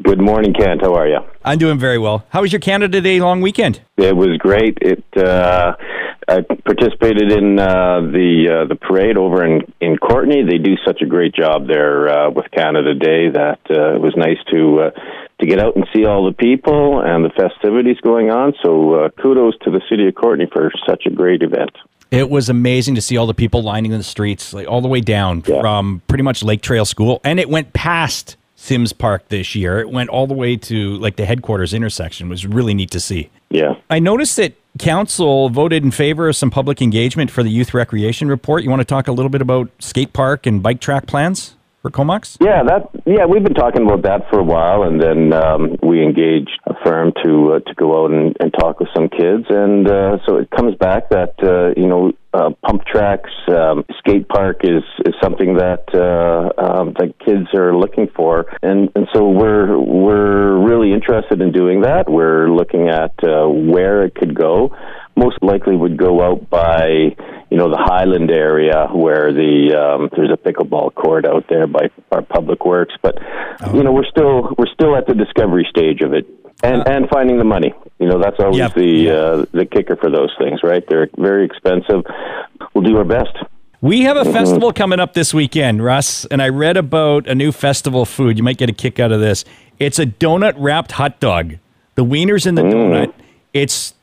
Good morning, Kent. How are you? I'm doing very well. How was your Canada Day long weekend? It was great. It uh, I participated in uh, the uh, the parade over in in Courtenay. They do such a great job there uh, with Canada Day that uh, it was nice to uh, to get out and see all the people and the festivities going on. So uh, kudos to the city of Courtenay for such a great event. It was amazing to see all the people lining the streets, like all the way down Yeah. from pretty much Lake Trail School, and it went past Simms Park this year. It went all the way to like the headquarters intersection. It was really neat to see. Yeah. I noticed that council voted in favor of some public engagement for the youth recreation report. You want to talk a little bit about skate park and bike track plans for Comox? Yeah, that yeah, we've been talking about that for a while, and then um, we engaged a firm to uh, to go out and, and talk with some kids, and uh, so it comes back that uh, you know uh, pump tracks, um, skate park is is something that uh, um, that kids are looking for, and and so we're we're really interested in doing that. We're looking at uh, where it could go. Most likely would go out by you know the Highland area where the um, there's a pickleball court out there by our public works, but you know we're still we're still at the discovery stage of it, and uh, and finding the money. You know that's always Yep. the uh, the kicker for those things, right? They're very expensive. We'll do our best. We have a mm-hmm. festival coming up this weekend, Russ, and I read about a new festival food. You might get a kick out of this. It's a donut wrapped hot dog. The wiener's in the mm. donut. It's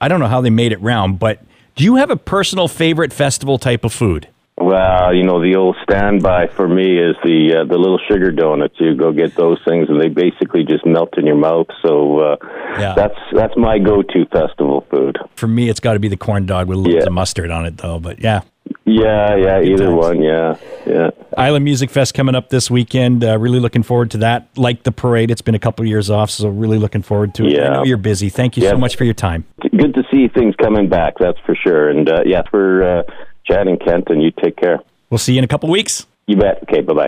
I don't know how they made it round, but do you have a personal favorite festival type of food? Well, you know the old standby for me is the uh, the little sugar donuts. You go get those things, and they basically just melt in your mouth. So uh, Yeah. that's that's my go-to festival food. For me, it's got to be the corn dog with loads Yeah. of mustard on it, though. But yeah, Yeah, yeah, either times. one. Yeah, yeah. Island Music Fest coming up this weekend. Uh, really looking forward to that. Like the parade, it's been a couple years off, so really looking forward to it. I Yeah. know you're busy. Thank you Yeah. so much for your time. Good to see things coming back. That's for sure. And uh, yeah, for uh, chatting, Kent, and you take care. We'll see you in a couple weeks. You bet. Okay, bye bye.